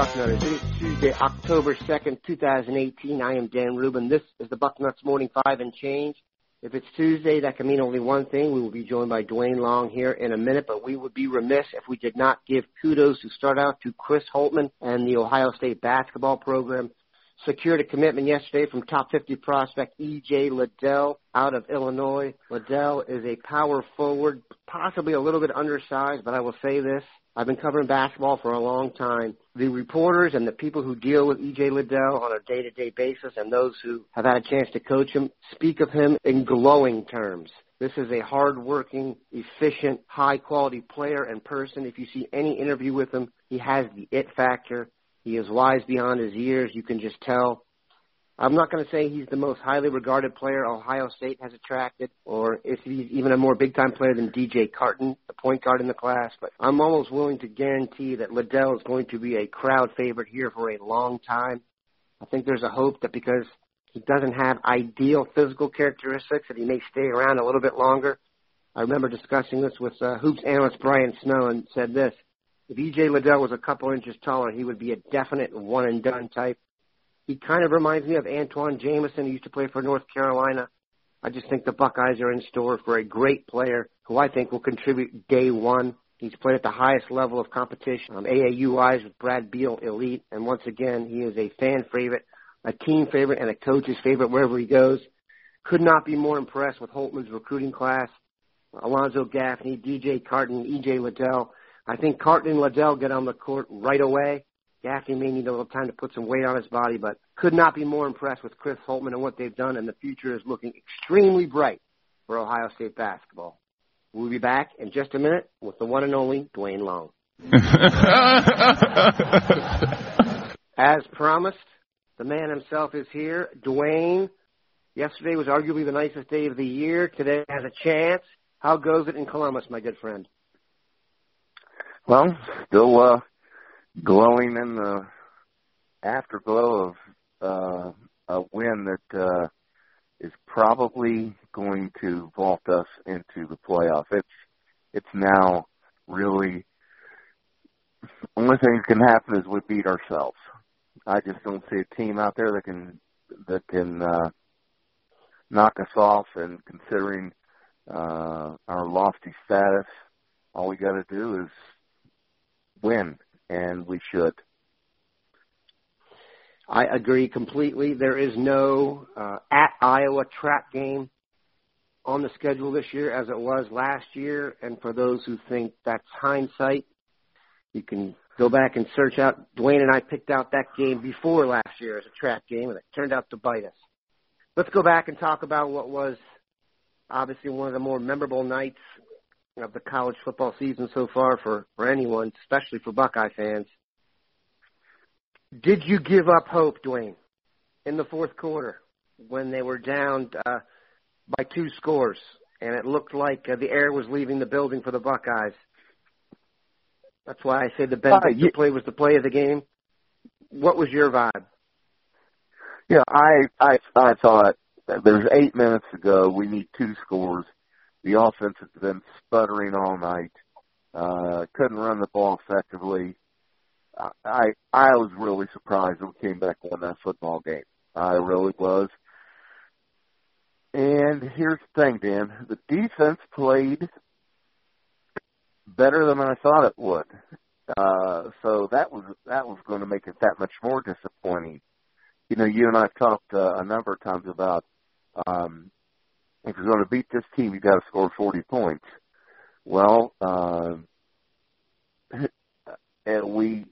Bucknutters. It is Tuesday, October 2nd, 2018. I am Dan Rubin. This is the Bucknuts Morning Five and Change. If it's Tuesday, that can mean only one thing. We will be joined by Dwayne Long here in a minute, but we would be remiss if we did not give kudos to start out to Chris Holtmann and the Ohio State basketball program secured a commitment yesterday from top 50 prospect E.J. Liddell out of Illinois. Liddell is a power forward, possibly a little bit undersized, but I will say this. I've been covering basketball for a long time. The reporters and the people who deal with E.J. Liddell on a day-to-day basis and those who have had a chance to coach him speak of him in glowing terms. This is a hard-working, efficient, high-quality player and person. If you see any interview with him, he has the it factor. He is wise beyond his years. You can just tell. I'm not going to say he's the most highly regarded player Ohio State has attracted, or if he's even a more big time player than DJ Carton, the point guard in the class, but I'm almost willing to guarantee that Liddell is going to be a crowd favorite here for a long time. I think there's a hope that because he doesn't have ideal physical characteristics that he may stay around a little bit longer. I remember discussing this with uh, hoops analyst Brian Snow and said this. If EJ Liddell was a couple inches taller, he would be a definite one and done type. He kind of reminds me of Antawn Jamison, who used to play for North Carolina. I just think the Buckeyes are in store for a great player who I think will contribute day one. He's played at the highest level of competition, um, AAU wise with Brad Beal elite, and once again he is a fan favorite, a team favorite, and a coach's favorite wherever he goes. Could not be more impressed with Holtmann's recruiting class. Alonzo Gaffney, DJ Carton, EJ Liddell. I think Carton and Liddell get on the court right away. Gaffney may need a little time to put some weight on his body, but could not be more impressed with Chris Holtmann and what they've done, and the future is looking extremely bright for Ohio State basketball. We'll be back in just a minute with the one and only Dwayne Long. As promised, the man himself is here. Dwayne, yesterday was arguably the nicest day of the year. Today has a chance. How goes it in Columbus, my good friend? Well, still uh, glowing in the afterglow of uh, a win that uh, is probably going to vault us into the playoff. It's it's now really only thing that can happen is we beat ourselves. I just don't see a team out there that can that can uh, knock us off. And considering uh, our lofty status, all we got to do is win, and we should. I agree completely. There is no uh, at Iowa trap game on the schedule this year as it was last year. And for those who think that's hindsight, you can go back and search out. Dwayne and I picked out that game before last year as a trap game, and it turned out to bite us. Let's go back and talk about what was obviously one of the more memorable nights of the college football season so far for, for anyone, especially for Buckeye fans. Did you give up hope, Dwayne, in the fourth quarter when they were down uh, by two scores and it looked like uh, the air was leaving the building for the Buckeyes? That's why I say the best uh, you, play was the play of the game. What was your vibe? Yeah, I I I thought there's eight minutes to go. We need two scores the offense has been sputtering all night. Uh, couldn't run the ball effectively. I I was really surprised we came back and won that football game. I really was. And here's the thing, Dan. The defense played better than I thought it would. Uh, so that was that was going to make it that much more disappointing. You know, you and I've talked uh, a number of times about um, if you're going to beat this team, you've got to score 40 points. Well, uh, and we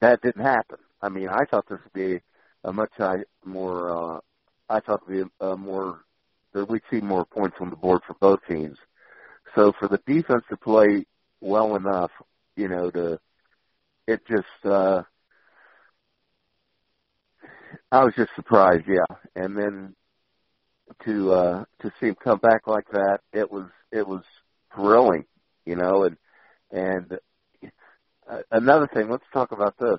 that didn't happen. I mean, I thought this would be a much more. Uh, I thought be a, a more that we'd see more points on the board for both teams. So for the defense to play well enough, you know, to it just. uh I was just surprised, yeah. And then to uh to see him come back like that it was it was thrilling you know and and uh, another thing let's talk about this.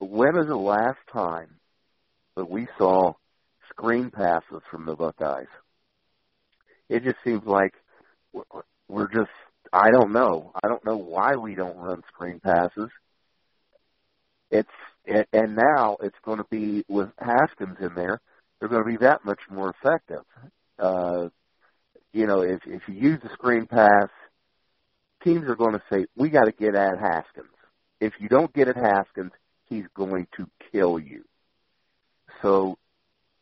When is the last time that we saw screen passes from the buckeyes? It just seems like we're just i don't know. I don't know why we don't run screen passes. It's and now it's going to be with Haskins in there. They're going to be that much more effective. Uh, you know, if if you use the screen pass, teams are going to say we got to get at Haskins. If you don't get at Haskins, he's going to kill you. So,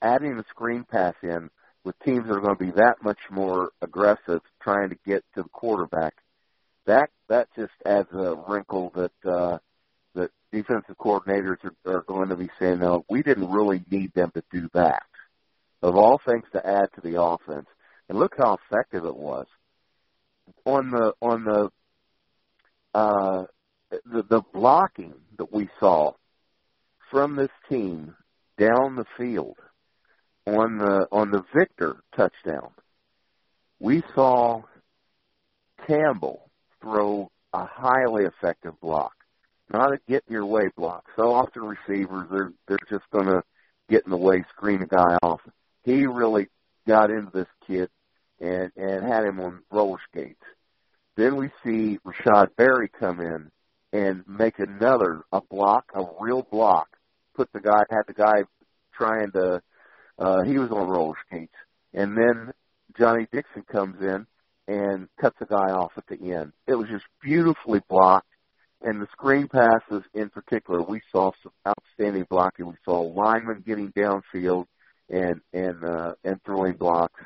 adding the screen pass in with teams that are going to be that much more aggressive trying to get to the quarterback, that that just adds a wrinkle that uh, defensive coordinators are, are going to be saying, no, we didn't really need them to do that. Of all things to add to the offense, and look how effective it was on the on the uh, the, the blocking that we saw from this team down the field on the on the Victor touchdown. We saw Campbell throw a highly effective block, not a get in your way block. So often receivers they're they're just to get in the way, screen a guy off. He really got into this kid and and had him on roller skates. Then we see Rashod Berry come in and make another a block, a real block. Put the guy had the guy trying to uh he was on roller skates. And then Johnnie Dixon comes in and cuts the guy off at the end. It was just beautifully blocked. And the screen passes in particular, we saw some outstanding blocking. We saw linemen getting downfield and and uh, and throwing blocks.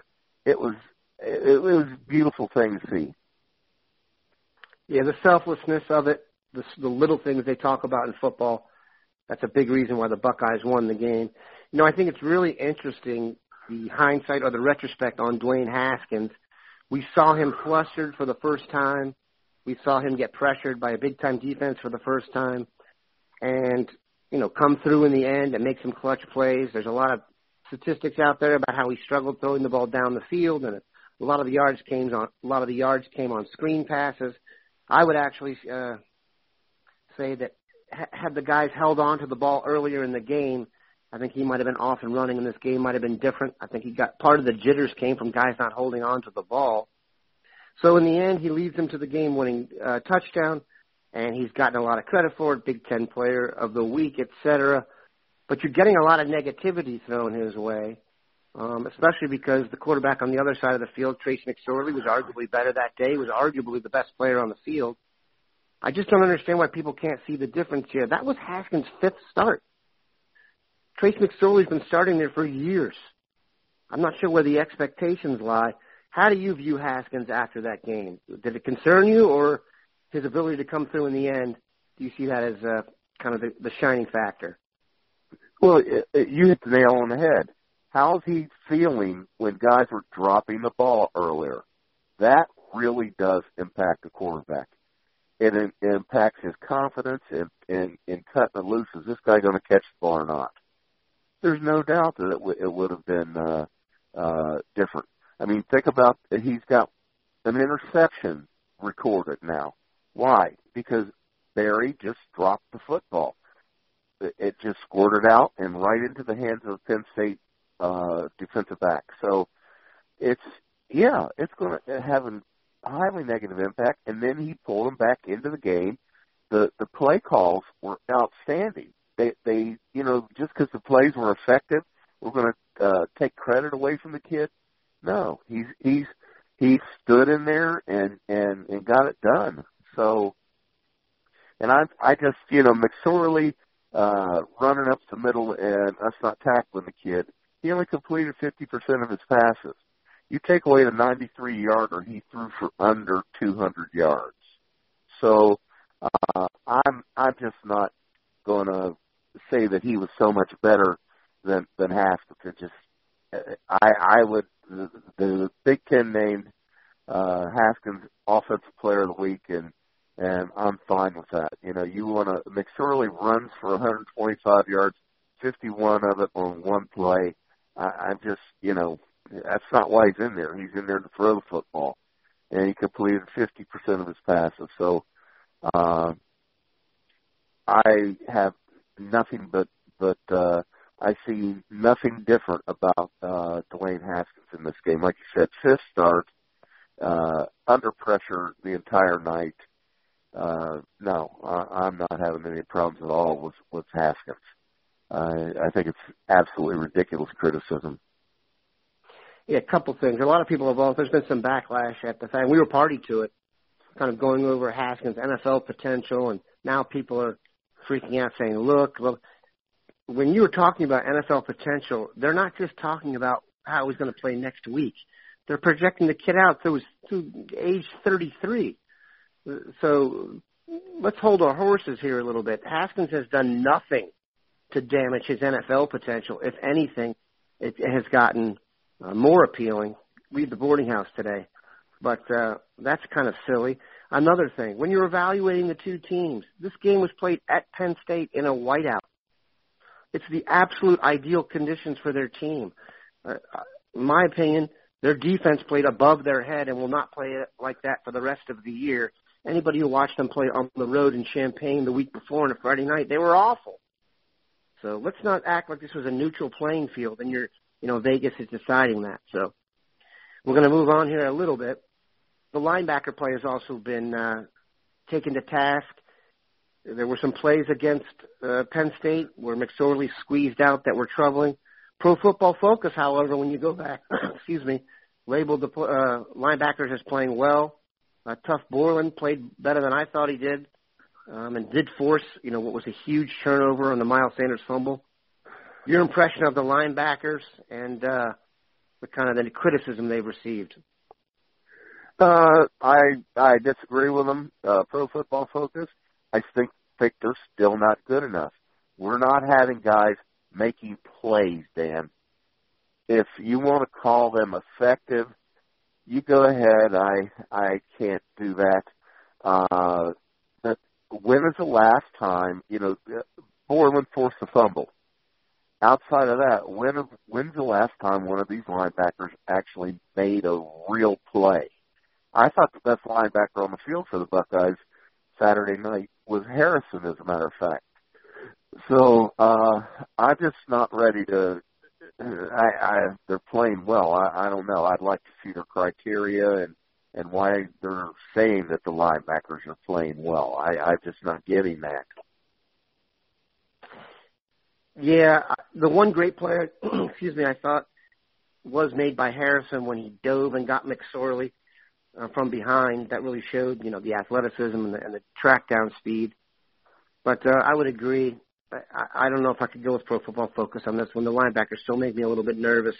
It was it, it was a beautiful thing to see. Yeah, the selflessness of it, the, the little things they talk about in football, that's a big reason why the Buckeyes won the game. You know, I think it's really interesting the hindsight or the retrospect on Dwayne Haskins. We saw him flustered for the first time. We saw him get pressured by a big time defense for the first time, and you know, come through in the end and make some clutch plays. There's a lot of statistics out there about how he struggled throwing the ball down the field, and a lot of the yards came on a lot of the yards came on screen passes. I would actually uh, say that had the guys held on to the ball earlier in the game, I think he might have been off and running, and this game might have been different. I think he got part of the jitters came from guys not holding on to the ball. So in the end, he leads them to the game-winning uh, touchdown, and he's gotten a lot of credit for it, Big Ten Player of the Week, etc. But you're getting a lot of negativity thrown his way um, especially because the quarterback on the other side of the field, Trace McSorley, was arguably better that day, was arguably the best player on the field. I just don't understand why people can't see the difference here. That was Haskins' fifth start. Trace McSorley's been starting there for years. I'm not sure where the expectations lie. How do you view Haskins after that game? Did it concern you, or his ability to come through in the end? Do you see that as uh, kind of the, the shining factor? Well, it, it, you hit the nail on the head how's he feeling when guys are dropping the ball earlier? That really does impact the quarterback. It, it impacts his confidence in, in, in cutting it loose. Is this guy going to catch the ball or not? There's no doubt that it, w- it would have been uh, uh, different. I mean, think about he's got an interception recorded now. Why? Because Berry just dropped the football. It, it just squirted out and right into the hands of the Penn State uh, defensive back. So it's yeah, it's going to have a highly negative impact. And then he pulled him back into the game. The the play calls were outstanding. They they you know just because the plays were effective, we're going to uh, take credit away from the kid. No, he's he's he stood in there and and and got it done. So, and I I just you know McSorley uh, running up the middle and us not tackling the kid he only completed 50% of his passes. You take away the 93 yarder, he threw for under 200 yards. So uh, I'm I'm just not going to say that he was so much better than than Haskins. Just I I would the, Big Ten named uh, Haskins Offensive Player of the Week, and and I'm fine with that. You know, you want to McSorley runs for 125 yards, 51 of it on one play. I, I'm just, you know, that's not why he's in there. He's in there to throw the football, and he completed 50% of his passes. So, uh, I have nothing but but uh, I see nothing different about uh, Dwayne Haskins in this game. Like you said, fifth start, uh, under pressure the entire night. uh, no, I, I'm not having any problems at all with with Haskins. I think it's absolutely ridiculous criticism. Yeah, a couple things. A lot of people have all. There's been some backlash at the fact we were party to it, kind of going over Haskins' NFL potential, and now people are freaking out, saying, "Look, look." When you were talking about NFL potential, they're not just talking about how he's going to play next week. They're projecting the kid out to, to age 33. So let's hold our horses here a little bit. Haskins has done nothing to damage his NFL potential. If anything, it has gotten uh, more appealing. Leave the boarding house today. But uh, that's kind of silly. Another thing, when you're evaluating the two teams, this game was played at Penn State in a whiteout. It's the absolute ideal conditions for their team. Uh, in my opinion, their defense played above their head and will not play it like that for the rest of the year. Anybody who watched them play on the road in Champaign the week before on a Friday night, they were awful. So let's not act like this was a neutral playing field and you're, you know, Vegas is deciding that. So we're going to move on here a little bit. The linebacker play has also been uh, taken to task. There were some plays against uh, Penn State where McSorley squeezed out that were troubling. Pro Football Focus, however, when you go back, excuse me, labeled the uh, linebackers as playing well. Uh, Tuf Borland played better than I thought he did, um, and did force, you know, what was a huge turnover on the Miles Sanders fumble. Your impression of the linebackers and uh, the kind of the criticism they've received? Uh, I I disagree with them. Uh, Pro Football Focus, I think think they're still not good enough. We're not having guys making plays, Dan. If you want to call them effective, you go ahead. I I can't do that. Uh, but when is the last time you know Borland forced a fumble? Outside of that, when when's the last time one of these linebackers actually made a real play? I thought the best linebacker on the field for the Buckeyes Saturday night was Harrison, as a matter of fact. So uh, I'm just not ready to. I, I they're playing well. I, I don't know. I'd like to see their criteria and and why they're saying that the linebackers are playing well. I, I'm just not getting that. Yeah, the one great player, excuse me, I thought was made by Harrison when he dove and got McSorley uh, from behind. That really showed, you know, the athleticism and the, and the track down speed. But uh, I would agree. I, I don't know if I could go with Pro Football Focus on this one. The linebackers still make me a little bit nervous,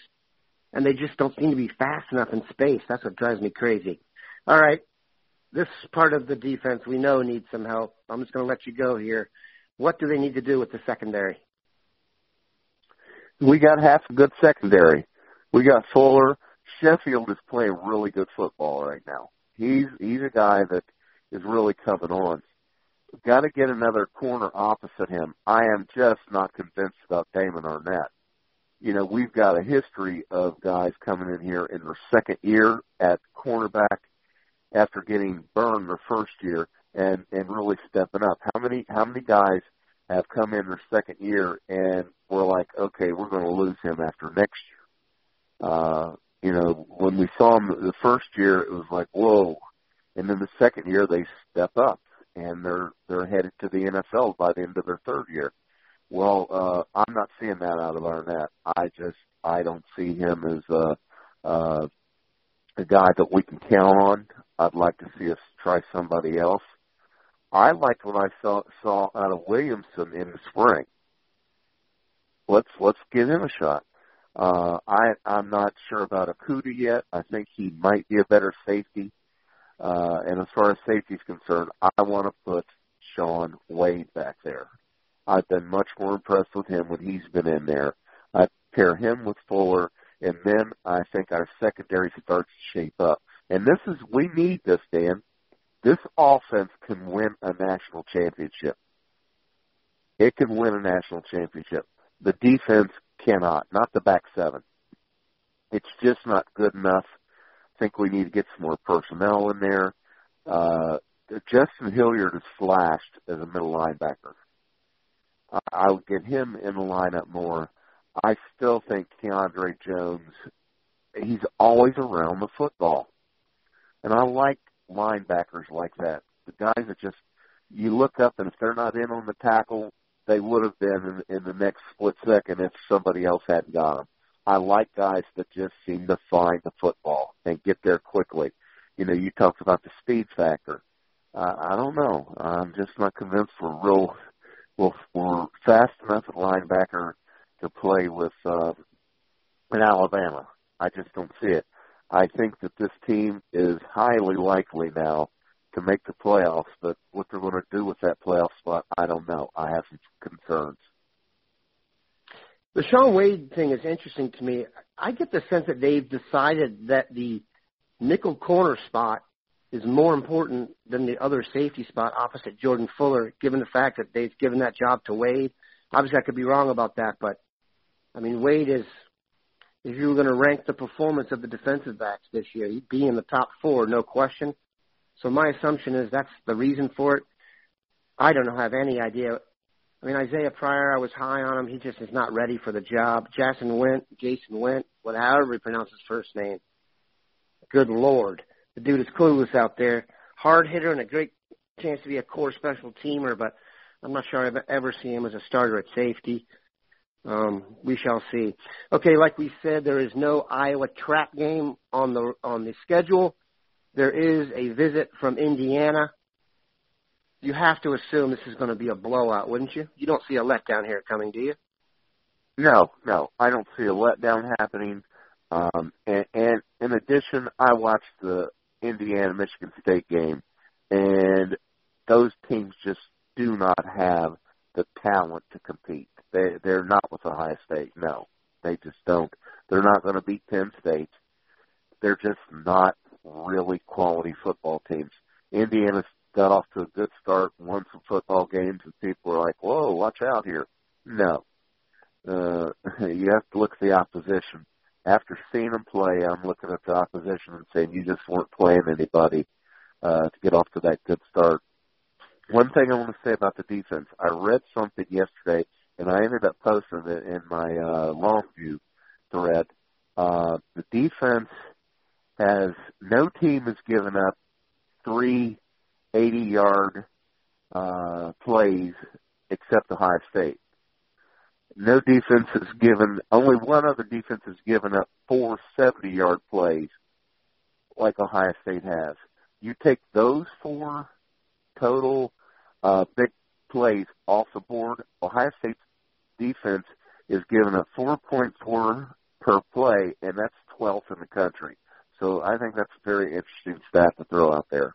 and they just don't seem to be fast enough in space. That's what drives me crazy. All right, this part of the defense we know needs some help. I'm just going to let you go here. What do they need to do with the secondary? We got half a good secondary. We got Fuller. Sheffield is playing really good football right now. He's he's a guy that is really coming on got to get another corner opposite him. I am just not convinced about Damon Arnette. You know, we've got a history of guys coming in here in their second year at cornerback after getting burned their first year and and really stepping up. How many how many guys have come in their second year and we're like, okay, we're going to lose him after next year. Uh, you know, when we saw him the first year, it was like, whoa. And then the second year, they step up and they're they're headed to the NFL by the end of their third year. Well, uh, I'm not seeing that out of Arnette. I just I don't see him as a uh, a guy that we can count on. I'd like to see us try somebody else. I liked what I saw saw out of Williamson in the spring. Let's let's give him a shot. Uh, I I'm not sure about Okudah yet. I think he might be a better safety. Uh, and as far as safety is concerned, I want to put Shaun Wade back there. I've been much more impressed with him when he's been in there. I pair him with Fuller, and then I think our secondary starts to shape up. And this is, we need this, Dan. This offense can win a national championship. It can win a national championship. The defense cannot, not the back seven. It's just not good enough I think we need to get some more personnel in there. Uh, Justin Hilliard has flashed as a middle linebacker. I, I would get him in the lineup more. I still think Keandre Jones, he's always around the football. And I like linebackers like that. the guys that just you look up and if they're not in on the tackle, they would have been in, in the next split second if somebody else hadn't got them. I like guys that just seem to find the football and get there quickly. You know, you talked about the speed factor. Uh, I don't know. I'm just not convinced we're real. Well, we're fast enough at linebacker to play with uh, in Alabama. I just don't see it. I think that this team is highly likely now to make the playoffs, but what they're going to do with that playoff spot, I don't know. I have some concerns. The Shaun Wade thing is interesting to me. I get the sense that they've decided that the nickel corner spot is more important than the other safety spot opposite Jordan Fuller, given the fact that they've given that job to Wade. Obviously, I could be wrong about that, but I mean, Wade is, if you were going to rank the performance of the defensive backs this year, he'd be in the top four, no question. So my assumption is that's the reason for it. I don't have any idea. I mean, Isaiah Pryor, I was high on him. He just is not ready for the job. Jason Wint, Jason Wint, whatever you pronounce his first name. Good Lord. The dude is clueless out there. Hard hitter and a great chance to be a core special teamer, but I'm not sure I've ever seen him as a starter at safety. Um, we shall see. Okay, like we said, there is no Iowa trap game on the on the schedule. There is a visit from Indiana. You have to assume this is going to be a blowout, wouldn't you? You don't see a letdown here coming, do you? No, no, I don't see a letdown happening. Um, and, and in addition, I watched the Indiana Michigan State game, and those teams just do not have the talent to compete. They they're not with Ohio State. No, they just don't. They're not going to beat Penn State. They're just not really quality football teams. Indiana's got off to a good start, won some football games, and people were like, "Whoa, watch out here." No, uh, you have to look at the opposition. After seeing them play, I'm looking at the opposition and saying, "You just weren't playing anybody uh, to get off to that good start." One thing I want to say about the defense, I read something yesterday and I ended up posting it in my uh, Longview thread. Uh, the defense has no team has given up three 80-yard uh, plays except Ohio State. No defense has given only one other defense has given up four 70-yard plays like Ohio State has. You take those four total uh, big plays off the board, Ohio State's defense is given a 4.4 per play, and that's 12th in the country. So I think that's a very interesting stat to throw out there.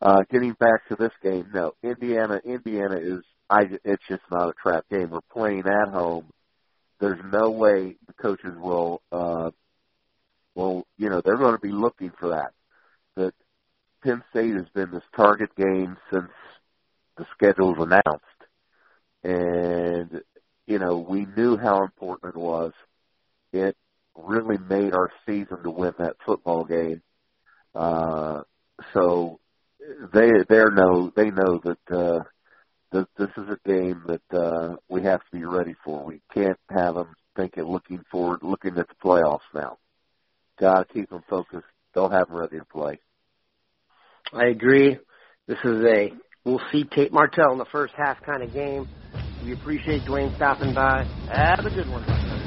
Uh, getting back to this game, no, Indiana, Indiana is, I, it's just not a trap game. We're playing at home. There's no way the coaches will, uh, well, you know, they're going to be looking for that. That Penn State has been this target game since the schedule was announced. And you know, we knew how important it was. It really made our season to win that football game. Uh, so they they know they know that uh, that this is a game that uh, we have to be ready for. We can't have them thinking, looking forward, looking at the playoffs now. Got to keep them focused. Don't have them ready to play. I agree. This is a we'll see Tate Martell in the first half kind of game. We appreciate Dwayne stopping by. Have a good one.